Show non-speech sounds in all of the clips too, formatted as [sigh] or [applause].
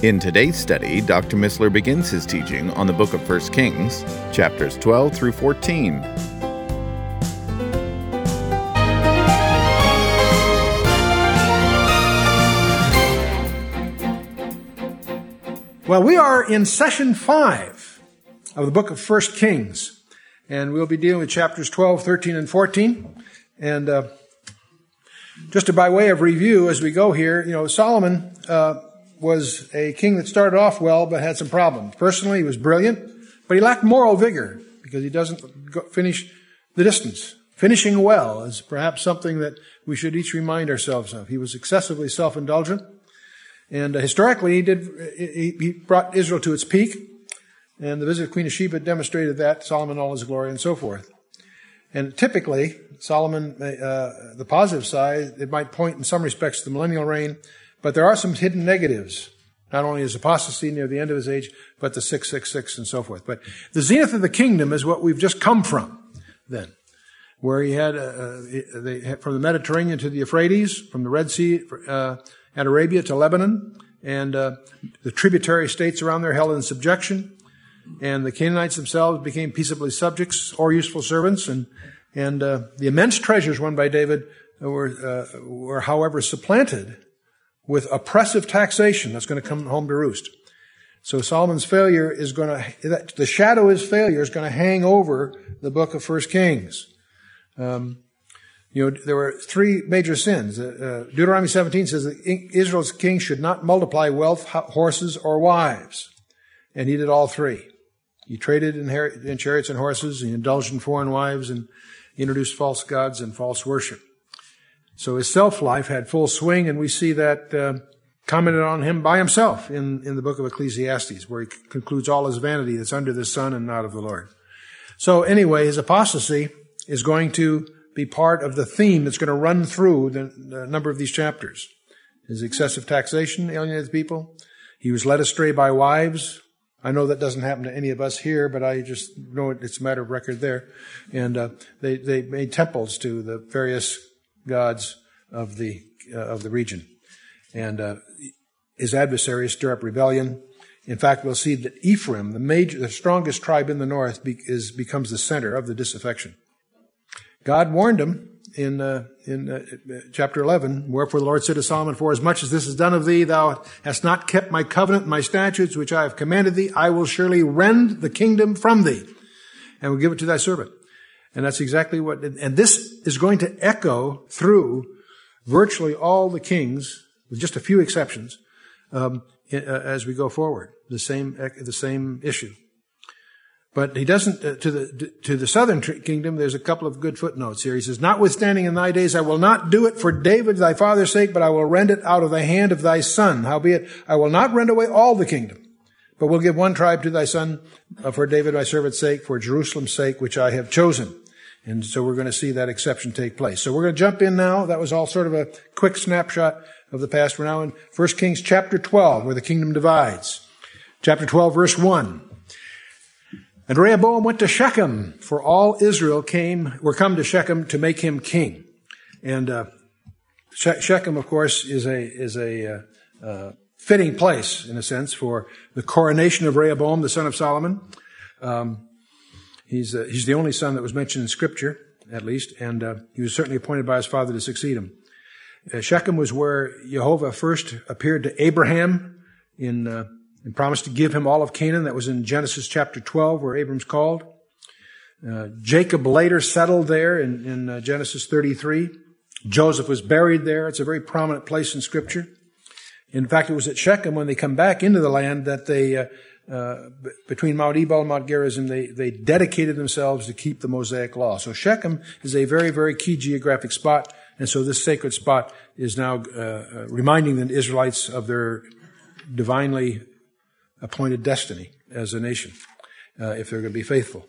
In today's study, Dr. Missler begins his teaching on the book of 1 Kings, chapters 12 through 14. Well, we are in session five of the book of First Kings, and we'll be dealing with chapters 12, 13, and 14. And uh, just by way of review as we go here, you know, Solomon uh, was a king that started off well but had some problems. Personally, he was brilliant, but he lacked moral vigor because he doesn't finish the distance. Finishing well is perhaps something that we should each remind ourselves of. He was excessively self-indulgent. And uh, historically, he did, he, he, brought Israel to its peak. And the visit of Queen of Sheba demonstrated that, Solomon all his glory and so forth. And typically, Solomon, uh, the positive side, it might point in some respects to the millennial reign, but there are some hidden negatives. Not only his apostasy near the end of his age, but the 666 and so forth. But the zenith of the kingdom is what we've just come from then where he had, uh, uh they, from the Mediterranean to the Euphrates, from the Red Sea, uh, and Arabia to Lebanon, and uh, the tributary states around there held in subjection. And the Canaanites themselves became peaceably subjects or useful servants, and and uh, the immense treasures won by David were uh, were, however, supplanted with oppressive taxation that's going to come home to roost. So Solomon's failure is going to the shadow of his failure is going to hang over the book of First Kings. Um, you know, there were three major sins. Uh, uh, Deuteronomy 17 says that Israel's king should not multiply wealth, horses, or wives. And he did all three. He traded in, in chariots and horses, he indulged in foreign wives, and introduced false gods and false worship. So his self-life had full swing, and we see that uh, commented on him by himself in, in the book of Ecclesiastes, where he concludes all his vanity that's under the sun and not of the Lord. So anyway, his apostasy is going to be part of the theme that's going to run through the, the number of these chapters. His excessive taxation alienated people. He was led astray by wives. I know that doesn't happen to any of us here, but I just know it's a matter of record there. And uh, they they made temples to the various gods of the uh, of the region, and uh, his adversaries stir up rebellion. In fact, we'll see that Ephraim, the major, the strongest tribe in the north, be, is becomes the center of the disaffection. God warned him in uh, in uh, chapter 11, wherefore the Lord said to Solomon, For as much as this is done of thee, thou hast not kept my covenant my statutes, which I have commanded thee, I will surely rend the kingdom from thee, and will give it to thy servant. And that's exactly what, and this is going to echo through virtually all the kings, with just a few exceptions, um, uh, as we go forward. The same, the same issue. But he doesn't, uh, to the, to the southern kingdom, there's a couple of good footnotes here. He says, Notwithstanding in thy days, I will not do it for David thy father's sake, but I will rend it out of the hand of thy son. Howbeit, I will not rend away all the kingdom, but will give one tribe to thy son uh, for David my servant's sake, for Jerusalem's sake, which I have chosen. And so we're going to see that exception take place. So we're going to jump in now. That was all sort of a quick snapshot of the past. We're now in 1 Kings chapter 12, where the kingdom divides. Chapter 12, verse 1. And Rehoboam went to Shechem, for all Israel came, were come to Shechem to make him king. And, uh, Shechem, of course, is a, is a, uh, uh, fitting place, in a sense, for the coronation of Rehoboam, the son of Solomon. Um, he's, uh, he's the only son that was mentioned in scripture, at least, and, uh, he was certainly appointed by his father to succeed him. Uh, Shechem was where Jehovah first appeared to Abraham in, and promised to give him all of Canaan. That was in Genesis chapter 12 where Abram's called. Uh, Jacob later settled there in, in uh, Genesis 33. Joseph was buried there. It's a very prominent place in scripture. In fact, it was at Shechem when they come back into the land that they, uh, between Mount Ebal and Mount Gerizim, they, they dedicated themselves to keep the Mosaic law. So Shechem is a very, very key geographic spot. And so this sacred spot is now uh, uh, reminding the Israelites of their divinely appointed destiny as a nation, uh, if they're going to be faithful.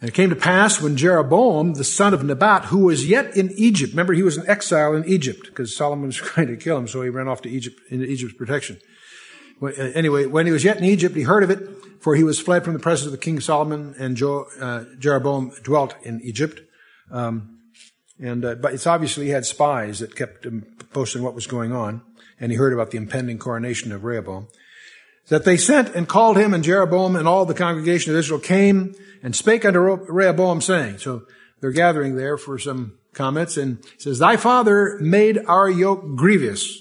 And it came to pass when Jeroboam, the son of Nebat, who was yet in Egypt, remember he was in exile in Egypt because Solomon was [laughs] trying to kill him, so he ran off to Egypt, into Egypt's protection. Uh, anyway, when he was yet in Egypt, he heard of it, for he was fled from the presence of the king Solomon, and jo, uh, Jeroboam dwelt in Egypt. Um, and uh, but it's obviously he had spies that kept him posting what was going on, and he heard about the impending coronation of Rehoboam. That they sent and called him, and Jeroboam and all the congregation of Israel came and spake unto Rehoboam, saying, so they're gathering there for some comments, and says, Thy father made our yoke grievous.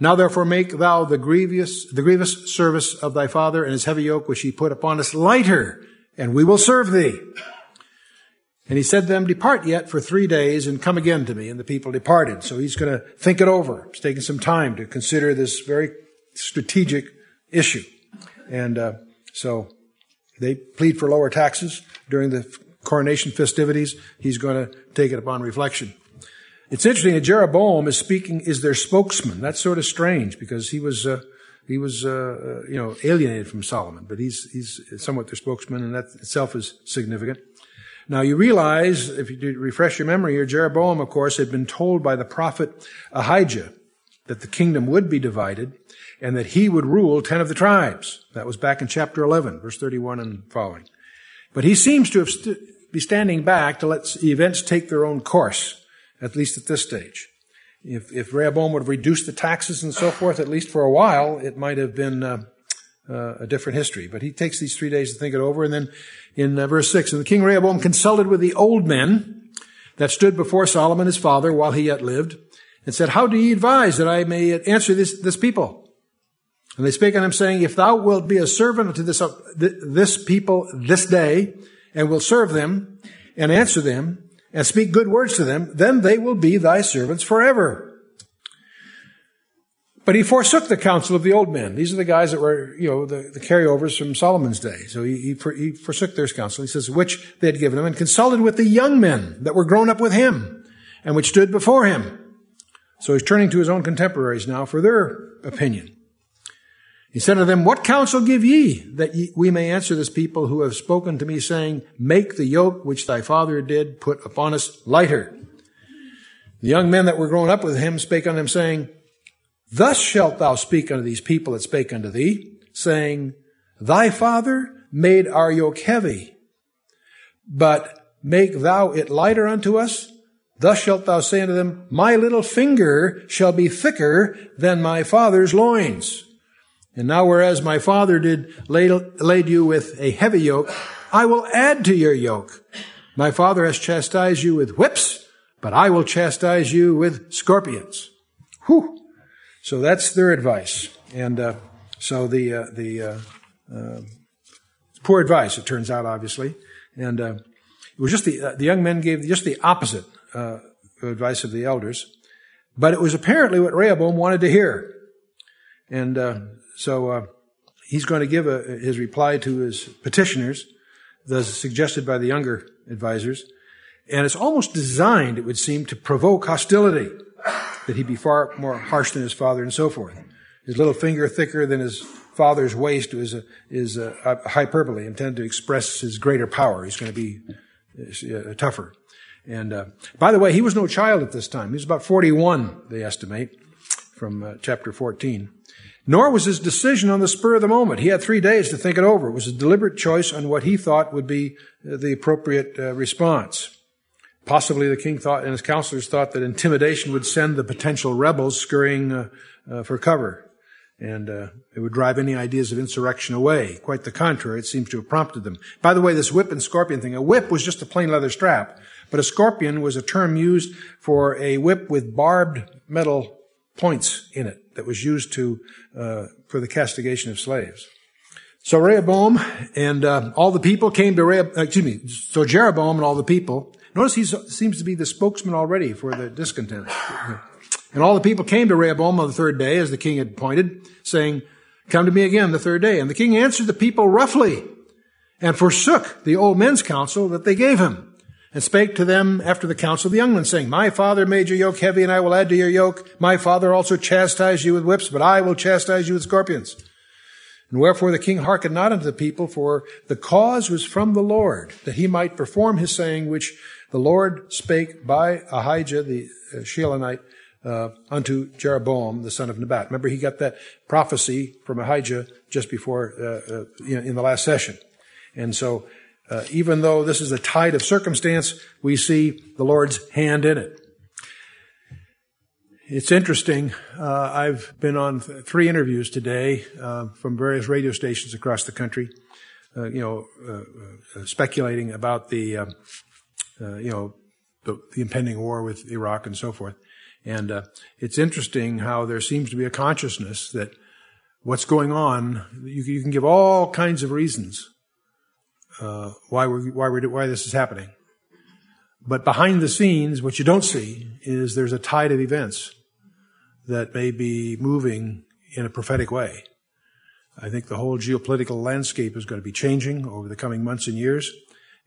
Now therefore make thou the grievous, the grievous service of thy father and his heavy yoke which he put upon us lighter, and we will serve thee. And he said to them, depart yet for three days and come again to me. And the people departed. So he's going to think it over. He's taking some time to consider this very strategic issue. And uh, so they plead for lower taxes during the coronation festivities. He's going to take it upon reflection. It's interesting that Jeroboam is speaking, is their spokesman. That's sort of strange because he was, uh, he was, uh, uh you know, alienated from Solomon, but he's, he's somewhat their spokesman and that itself is significant. Now you realize, if you refresh your memory here, Jeroboam, of course, had been told by the prophet Ahijah that the kingdom would be divided and that he would rule 10 of the tribes. That was back in chapter 11, verse 31 and following. But he seems to st- be standing back to let events take their own course, at least at this stage. If, if Rehoboam would have reduced the taxes and so forth, at least for a while, it might have been uh, uh, a different history. But he takes these three days to think it over. And then in uh, verse 6, and the king Rehoboam consulted with the old men that stood before Solomon his father while he yet lived, and said, How do ye advise that I may answer this, this people? And they spake unto him, saying, If thou wilt be a servant unto this, uh, this people this day, and will serve them, and answer them, and speak good words to them, then they will be thy servants forever. But he forsook the counsel of the old men. These are the guys that were, you know, the, the carryovers from Solomon's day. So he, he, he, forsook their counsel. He says, which they had given him, and consulted with the young men that were grown up with him, and which stood before him. So he's turning to his own contemporaries now for their opinion. He said to them, What counsel give ye that ye, we may answer this people who have spoken to me, saying, Make the yoke which thy father did put upon us lighter? The young men that were growing up with him spake unto him, saying, Thus shalt thou speak unto these people that spake unto thee, saying, Thy father made our yoke heavy, but make thou it lighter unto us. Thus shalt thou say unto them, My little finger shall be thicker than my father's loins. And now whereas my father did laid, laid you with a heavy yoke, I will add to your yoke. My father has chastised you with whips, but I will chastise you with scorpions. Whew. So that's their advice. And uh, so the uh, the uh, uh poor advice, it turns out, obviously. And uh, it was just the uh, the young men gave just the opposite advice of the elders, but it was apparently what Rehoboam wanted to hear. And so uh, he's going to give a, his reply to his petitioners, as suggested by the younger advisors. And it's almost designed, it would seem, to provoke hostility, that he be far more harsh than his father and so forth. His little finger thicker than his father's waist is a, is a, a hyperbole intended to express his greater power. He's going to be uh, tougher. And uh, by the way, he was no child at this time. He was about 41, they estimate, from uh, chapter 14. Nor was his decision on the spur of the moment. He had three days to think it over. It was a deliberate choice on what he thought would be uh, the appropriate uh, response. Possibly the king thought, and his counselors thought that intimidation would send the potential rebels scurrying uh, for cover. And it would drive any ideas of insurrection away. Quite the contrary, it seems to have prompted them. By the way, this whip and scorpion thing, a whip was just a plain leather strap, but a scorpion was a term used for a whip with barbed metal points in it that was used to uh, for the castigation of slaves. So Rehoboam and uh, all the people came to Rehoboam, uh, excuse me, so Jeroboam and all the people. Notice he seems to be the spokesman already for the discontent. And all the people came to Rehoboam on the third day, as the king had appointed, saying, Come to me again the third day. And the king answered the people roughly and forsook the old men's counsel that they gave him and spake to them after the counsel of the young men, saying, My father made your yoke heavy, and I will add to your yoke. My father also chastised you with whips, but I will chastise you with scorpions. And wherefore the king hearkened not unto the people, for the cause was from the Lord, that he might perform his saying, which the Lord spake by Ahijah the uh, Shilonite uh, unto Jeroboam the son of Nebat. Remember, he got that prophecy from Ahijah just before uh, uh, in the last session, and so uh, even though this is a tide of circumstance, we see the Lord's hand in it. It's interesting. Uh, I've been on th- three interviews today uh, from various radio stations across the country. Uh, you know, uh, uh, speculating about the, you know, the, the, impending war with Iraq and so forth. And it's interesting how there seems to be a consciousness that what's going on. You, you can give all kinds of reasons why we why we why this is happening. But behind the scenes, what you don't see is there's a tide of events that may be moving in a prophetic way. I think the whole geopolitical landscape is going to be changing over the coming months and years.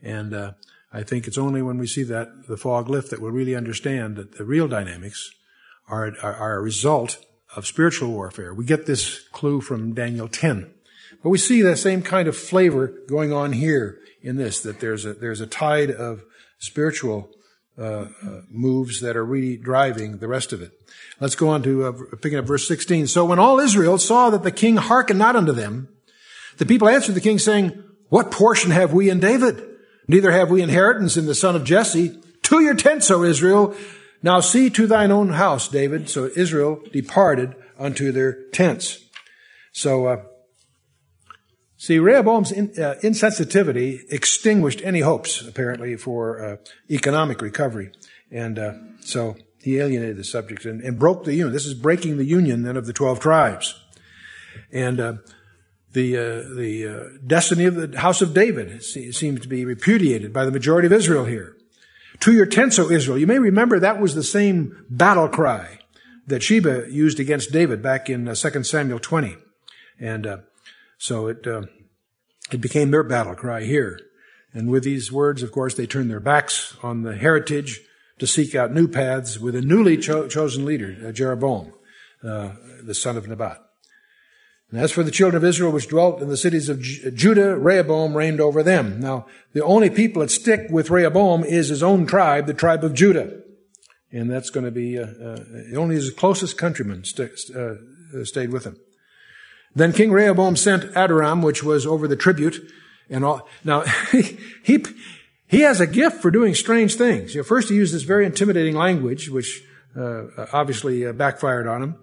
And uh, I think it's only when we see that the fog lift that we'll really understand that the real dynamics are, are, are a result of spiritual warfare. We get this clue from Daniel 10. But we see that same kind of flavor going on here in this, that there's a, there's a tide of spiritual uh, uh, moves that are really driving the rest of it. Let's go on to uh, picking up verse 16. So when all Israel saw that the king hearkened not unto them, the people answered the king saying, What portion have we in David? Neither have we inheritance in the son of Jesse. To your tents, O Israel. Now see to thine own house, David. So Israel departed unto their tents. So, uh, see, Rehoboam's in, uh, insensitivity extinguished any hopes, apparently, for uh, economic recovery. And uh, so he alienated the subjects and, and, broke the union. This is breaking the union then of the 12 tribes. And uh, the, uh, the uh, destiny of the house of David seems to be repudiated by the majority of Israel here. To your tents, O Israel. You may remember that was the same battle cry that Sheba used against David back in uh, 2 Samuel 20. And so it, uh, it became their battle cry here. And with these words, of course, they turned their backs on the heritage to seek out new paths with a newly cho- chosen leader, uh, Jeroboam, uh, the son of Nebat. And as for the children of Israel which dwelt in the cities of J- Judah, Rehoboam reigned over them. Now, the only people that stick with Rehoboam is his own tribe, the tribe of Judah. And that's going to be, uh, uh, only his closest countrymen st- uh, stayed with him. Then King Rehoboam sent Adoram, which was over the tribute, and all. Now, [laughs] he, he has a gift for doing strange things. You know, first, he used this very intimidating language, which uh, obviously uh, backfired on him.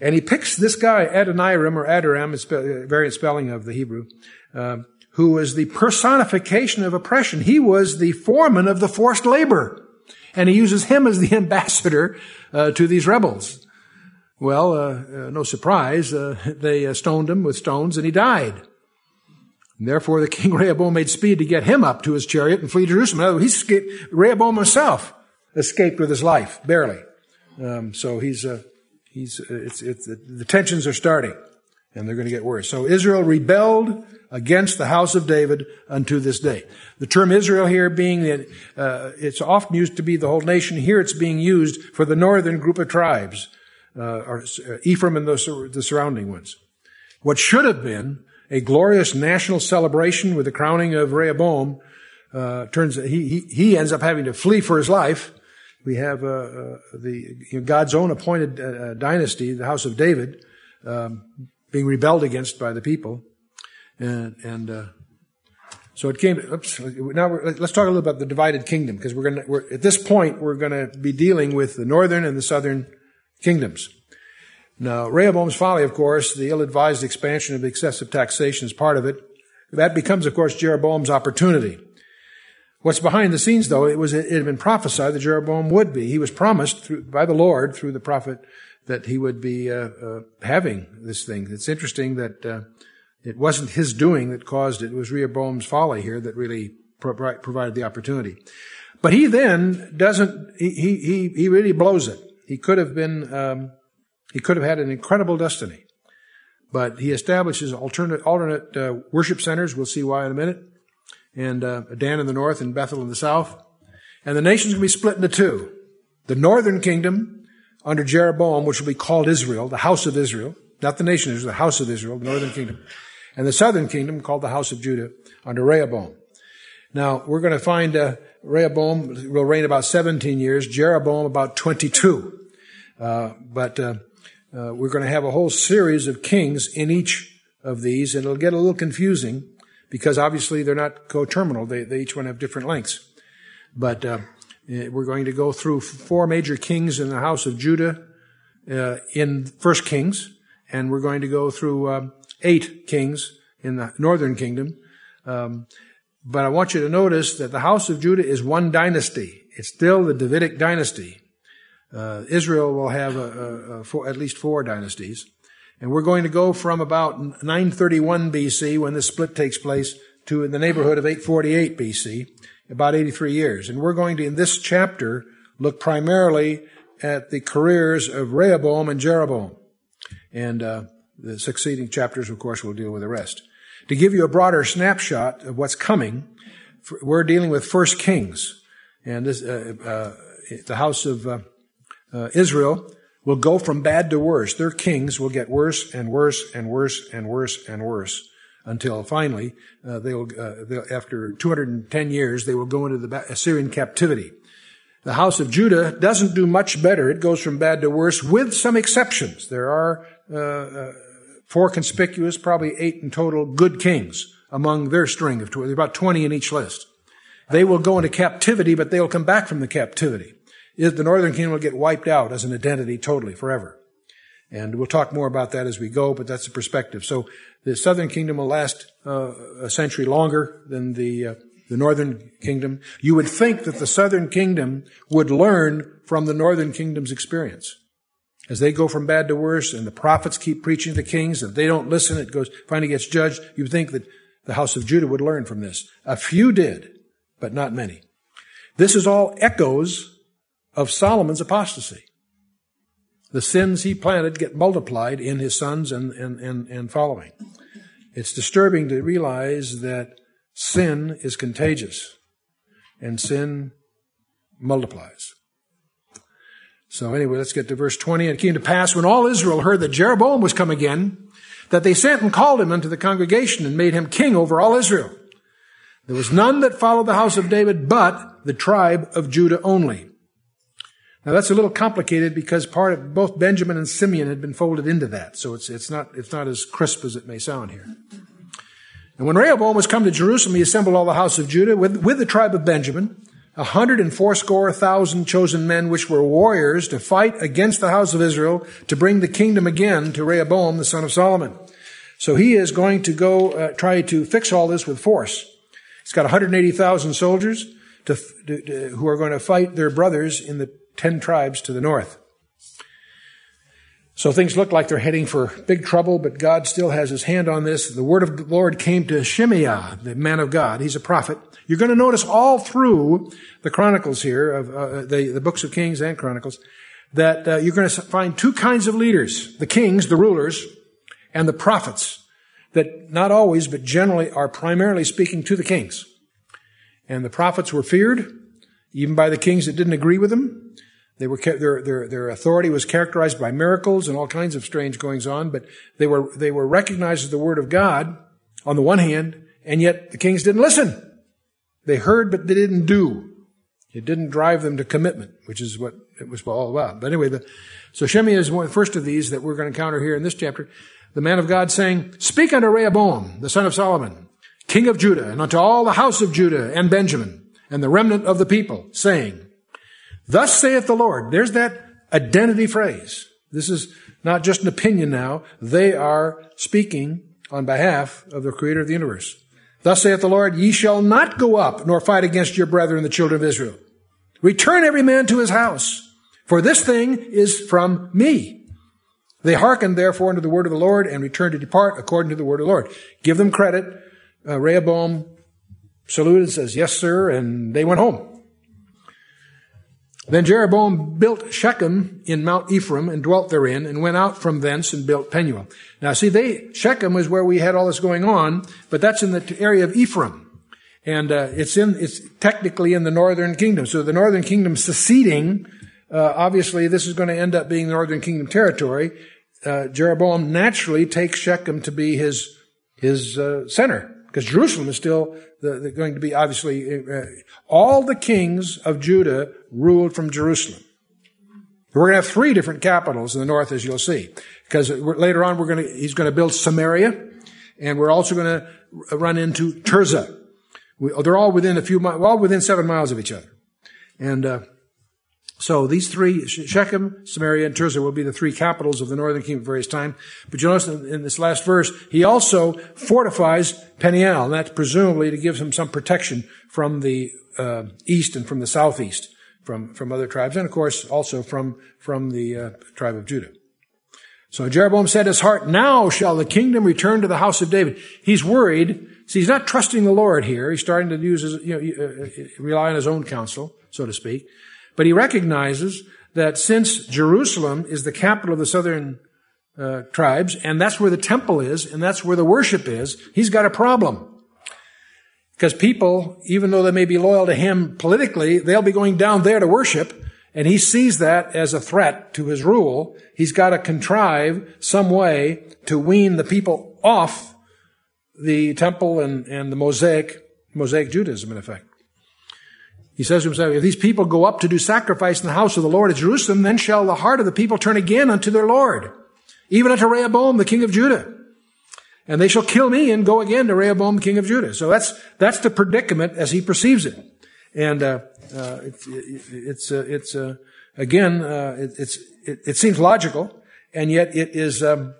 And he picks this guy, Adoniram, or Adoram, is spe- variant spelling of the Hebrew, uh, who was the personification of oppression. He was the foreman of the forced labor. And he uses him as the [laughs] ambassador uh, to these rebels. Well, uh, uh, no surprise, [laughs] they stoned him with stones and he died. And therefore, the king [laughs] Rehoboam made speed to get him up to his chariot and flee to Jerusalem. He escaped, Rehoboam himself escaped with his life, barely. Um, so he's, uh, he's, uh, it's, it's, the tensions are starting, and they're going to get worse. So Israel rebelled against the house of David unto this day. The term Israel here being that uh, it's often used to be the whole nation. Here it's being used for the northern group of tribes, uh, or uh, Ephraim and the, the surrounding ones. What should have been a glorious national celebration with the crowning of Rehoboam. Uh, turns he, he he ends up having to flee for his life. We have uh, uh, the you know, God's own appointed uh, uh, dynasty, the house of David, um, being rebelled against by the people, and and uh, so it came. Oops, now let's talk a little about the divided kingdom because we're going to at this point we're going to be dealing with the northern and the southern kingdoms. Now, Rehoboam's folly, of course, the ill-advised expansion of excessive taxation is part of it. That becomes, of course, Jeroboam's opportunity. What's behind the scenes, though, it was it had been prophesied that Jeroboam would be. He was promised through, by the Lord through the prophet that he would be uh, uh, having this thing. It's interesting that uh, it wasn't his doing that caused it; it was Rehoboam's folly here that really pro- provided the opportunity. But he then doesn't. He he he really blows it. He could have been. Um, he could have had an incredible destiny. But he establishes alternate, alternate uh, worship centers. We'll see why in a minute. And uh, Dan in the north and Bethel in the south. And the nation's going to be split into two. The northern kingdom under Jeroboam, which will be called Israel, the house of Israel, Not the nation Israel, the house of Israel, the northern kingdom. And the southern kingdom called the house of Judah under Rehoboam. Now, we're going to find uh, Rehoboam will reign about 17 years, Jeroboam about 22. Uh, but uh, uh, we're going to have a whole series of kings in each of these, and it'll get a little confusing because obviously they're not coterminal. They, they each one have different lengths. But uh, eh, we're going to go through four major kings in the house of Judah uh, in First Kings, and we're going to go through um, eight kings in the northern kingdom. Um, but I want you to notice that the house of Judah is one dynasty. It's still the Davidic dynasty. Uh, Israel will have a, a, a four, at least four dynasties. And we're going to go from about 931 BC, when this split takes place, to in the neighborhood of 848 BC, about 83 years. And we're going to, in this chapter, look primarily at the careers of Rehoboam and Jeroboam. And uh, the succeeding chapters, of course, will deal with the rest. To give you a broader snapshot of what's coming, we're dealing with First Kings, and this, uh, uh, the house of uh, uh, Israel will go from bad to worse. Their kings will get worse and worse and worse and worse and worse until finally uh, they will, uh, they'll, after 210 years, they will go into the Assyrian captivity. The house of Judah doesn't do much better. It goes from bad to worse with some exceptions. There are uh, uh, four conspicuous, probably eight in total, good kings among their string of 20. There's about 20 in each list. They will go into captivity, but they'll come back from the captivity. The northern kingdom will get wiped out as an identity totally forever. And we'll talk more about that as we go, but that's the perspective. So the southern kingdom will last uh, a century longer than the uh, the northern kingdom. You would think that the southern kingdom would learn from the northern kingdom's experience. As they go from bad to worse and the prophets keep preaching to the kings and they don't listen, it goes, finally gets judged. You'd think that the house of Judah would learn from this. A few did, but not many. This is all echoes of Solomon's apostasy. The sins he planted get multiplied in his sons and, and, and, and following. It's disturbing to realize that sin is contagious and sin multiplies. So anyway, let's get to verse 20. And it came to pass when all Israel heard that Jeroboam was come again, that they sent and called him unto the congregation and made him king over all Israel. There was none that followed the house of David but the tribe of Judah only. Now that's a little complicated because part of both Benjamin and Simeon had been folded into that. So it's, it's not, it's not as crisp as it may sound here. And when Rehoboam was come to Jerusalem, he assembled all the house of Judah with, with the tribe of Benjamin a hundred and fourscore thousand chosen men which were warriors to fight against the house of Israel to bring the kingdom again to Rehoboam, the son of Solomon. So he is going to go uh, try to fix all this with force. He's got 180,000 soldiers to, to, to, who are going to fight their brothers in the 10 tribes to the north. So things look like they're heading for big trouble, but God still has his hand on this. The word of the Lord came to Shemaiah, the man of God. He's a prophet. You're going to notice all through the Chronicles here, of uh, the, the books of Kings and Chronicles, that uh, you're going to find two kinds of leaders. The kings, the rulers, and the prophets that not always, but generally are primarily speaking to the kings. And the prophets were feared, even by the kings that didn't agree with them. They were, their, their, their authority was characterized by miracles and all kinds of strange goings on, but they were, they were recognized as the word of God on the one hand, and yet the kings didn't listen. They heard, but they didn't do. It didn't drive them to commitment, which is what it was all about. But anyway, the, so Shemi is one, first of these that we're going to encounter here in this chapter. The man of God saying, Speak unto Rehoboam, the son of Solomon, king of Judah, and unto all the house of Judah and Benjamin, and the remnant of the people, saying, Thus saith the Lord. There's that identity phrase. This is not just an opinion now. They are speaking on behalf of the creator of the universe. Thus saith the Lord, ye shall not go up nor fight against your brethren, the children of Israel. Return every man to his house, for this thing is from me. They hearkened therefore unto the word of the Lord and returned to depart according to the word of the Lord. Give them credit. Uh, Rehoboam saluted and says, yes, sir. And they went home. Then Jeroboam built Shechem in Mount Ephraim and dwelt therein and went out from thence and built Penuel. Now see, they, Shechem was where we had all this going on, but that's in the area of Ephraim. And, uh, it's in, it's technically in the northern kingdom. So the northern kingdom seceding, uh, obviously this is going to end up being northern kingdom territory. uh, Jeroboam naturally takes Shechem to be his his uh, center because Jerusalem is still the, the, going to be obviously uh, all the kings of Judah ruled from Jerusalem. We're going to have three different capitals in the north, as you'll see, because later on we're going to he's going to build Samaria, and we're also going to run into Tirzah. We, they're all within a few miles, all within seven miles of each other, and. Uh, so these three, Shechem, Samaria, and Tirzah will be the three capitals of the northern kingdom at various time. But you notice in this last verse, he also fortifies Peniel, and that's presumably to give him some protection from the uh, east and from the southeast, from, from other tribes, and of course also from, from the uh, tribe of Judah. So Jeroboam said his heart, now shall the kingdom return to the house of David. He's worried. See, he's not trusting the Lord here. He's starting to use his, you know, uh, uh, rely on his own counsel, so to speak. But he recognizes that since Jerusalem is the capital of the southern uh, tribes, and that's where the temple is, and that's where the worship is, he's got a problem. Because people, even though they may be loyal to him politically, they'll be going down there to worship, and he sees that as a threat to his rule. He's got to contrive some way to wean the people off the temple and, and the Mosaic, Mosaic Judaism, in effect. He says to himself, if these people go up to do sacrifice in the house of the Lord at Jerusalem, then shall the heart of the people turn again unto their Lord, even unto Rehoboam, the king of Judah. And they shall kill me and go again to Rehoboam, king of Judah. So that's, that's the predicament as he perceives it. And, uh, uh, it's, it's, uh, it's, uh, again, uh, it, it's, it, it, seems logical, and yet it is, um,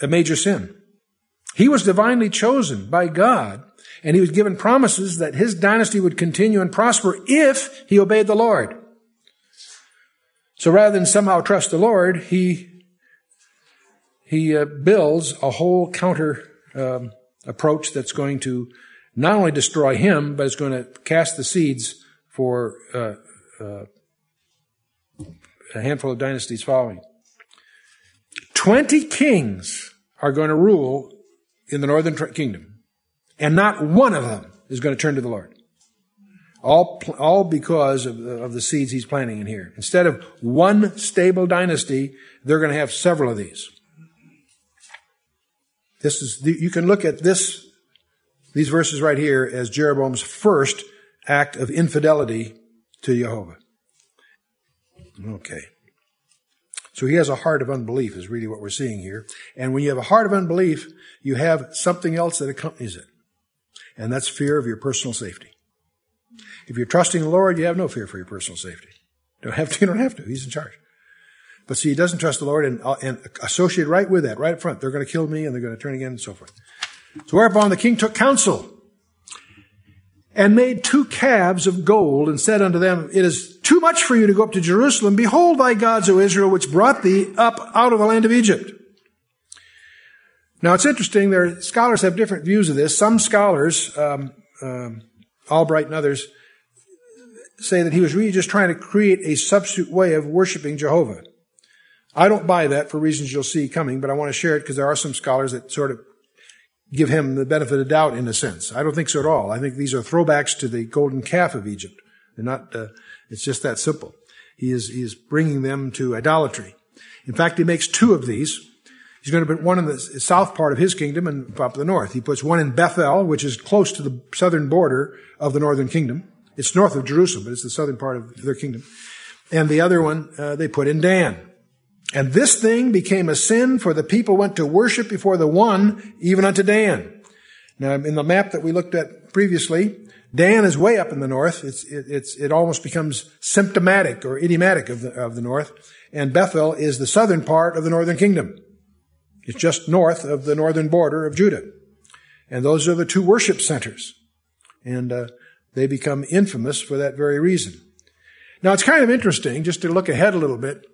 a major sin. He was divinely chosen by God and he was given promises that his dynasty would continue and prosper if he obeyed the Lord. So rather than somehow trust the Lord, he he uh, builds a whole counter um, approach that's going to not only destroy him, but it's going to cast the seeds for uh, uh, a handful of dynasties following. Twenty kings are going to rule in the northern kingdom. And not one of them is going to turn to the Lord. All, all because of the, of the seeds he's planting in here. Instead of one stable dynasty, they're going to have several of these. This is, you can look at this, these verses right here as Jeroboam's first act of infidelity to Jehovah. Okay. So he has a heart of unbelief is really what we're seeing here. And when you have a heart of unbelief, you have something else that accompanies it and that's fear of your personal safety. If you're trusting the Lord, you have no fear for your personal safety. Don't have to, [laughs] you don't have to. He's in charge. But see, he doesn't trust the Lord and, uh, and associate right with that, right up front. They're going to kill me and they're going to turn again and so forth. So whereupon the king took counsel and made two calves of gold and said unto them, It is too much for you to go up to Jerusalem. Behold thy gods, O Israel, which brought thee up out of the land of Egypt. Now it's interesting. There, scholars have different views of this. Some scholars, um, um, Albright and others, say that he was really just trying to create a substitute way of worshiping Jehovah. I don't buy that for reasons you'll see coming, but I want to share it because there are some scholars that sort of give him the benefit of doubt in a sense. I don't think so at all. I think these are throwbacks to the golden calf of Egypt. They're not. Uh, it's just that simple. He is he is bringing them to idolatry. In fact, he makes two of these. He's going to put one in the south part of his kingdom and up the north. He puts one in Bethel, which is close to the southern border of the northern kingdom. It's north of Jerusalem, but it's the southern part of their kingdom. And the other one uh, they put in Dan. And this thing became a sin, for the people went to worship before the one, even unto Dan. Now, in the map that we looked at previously, Dan is way up in the north. It's, it, it's, it almost becomes symptomatic or idiomatic of the, of the north. And Bethel is the southern part of the northern kingdom. It's just north of the northern border of Judah. And those are the two worship centers. And uh, they become infamous for that very reason. Now it's kind of interesting, just to look ahead a little bit.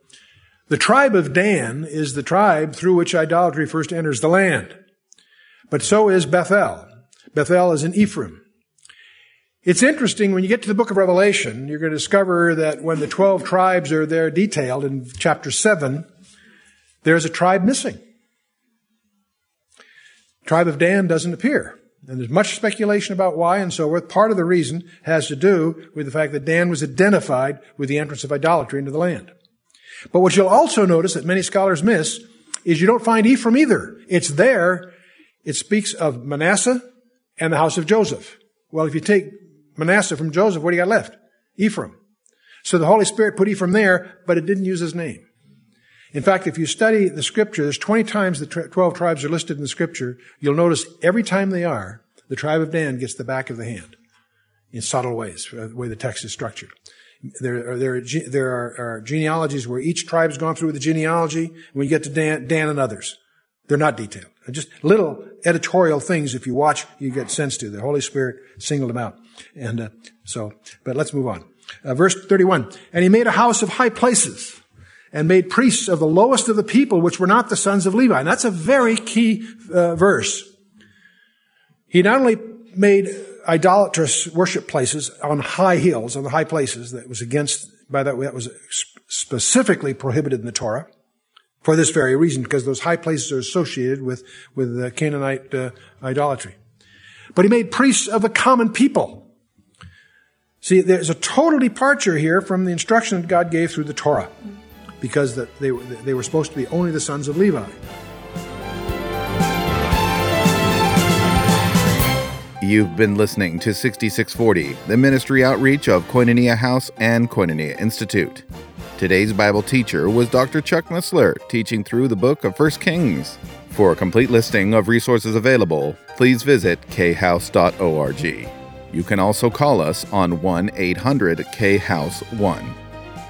The tribe of Dan is the tribe through which idolatry first enters the land. But so is Bethel. Bethel is in Ephraim. It's interesting when you get to the book of Revelation, you're going to discover that when the 12 tribes are there detailed in chapter 7, there's a tribe missing tribe of Dan doesn't appear. And there's much speculation about why and so forth. Part of the reason has to do with the fact that Dan was identified with the entrance of idolatry into the land. But what you'll also notice that many scholars miss is you don't find Ephraim either. It's there. It speaks of Manasseh and the house of Joseph. Well, if you take Manasseh from Joseph, what do you got left? Ephraim. So the Holy Spirit put Ephraim there, but it didn't use his name. In fact, if you study the scripture, there's 20 times the 12 tribes are listed in the scripture. You'll notice every time they are, the tribe of Dan gets the back of the hand in subtle ways, uh, the way the text is structured. There are, there are, there are, are genealogies where each tribe has gone through the genealogy. When you get to Dan, Dan and others, they're not detailed. Just little editorial things. If you watch, you get sense to. The Holy Spirit singled them out. And uh, so, but let's move on. Uh, verse 31. And he made a house of high places and made priests of the lowest of the people, which were not the sons of Levi. And that's a very key uh, verse. He not only made idolatrous worship places on high hills, on the high places that was against, by that way, that was specifically prohibited in the Torah for this very reason, because those high places are associated with, with the Canaanite uh, idolatry. But he made priests of the common people. See, there's a total departure here from the instruction that God gave through the Torah, because they, they were supposed to be only the sons of Levi. You've been listening to 6640, the ministry outreach of Koinonia House and Koinonia Institute. Today's Bible teacher was Dr. Chuck Missler, teaching through the book of 1 Kings. For a complete listing of resources available, please visit khouse.org. You can also call us on 1 800 K House 1.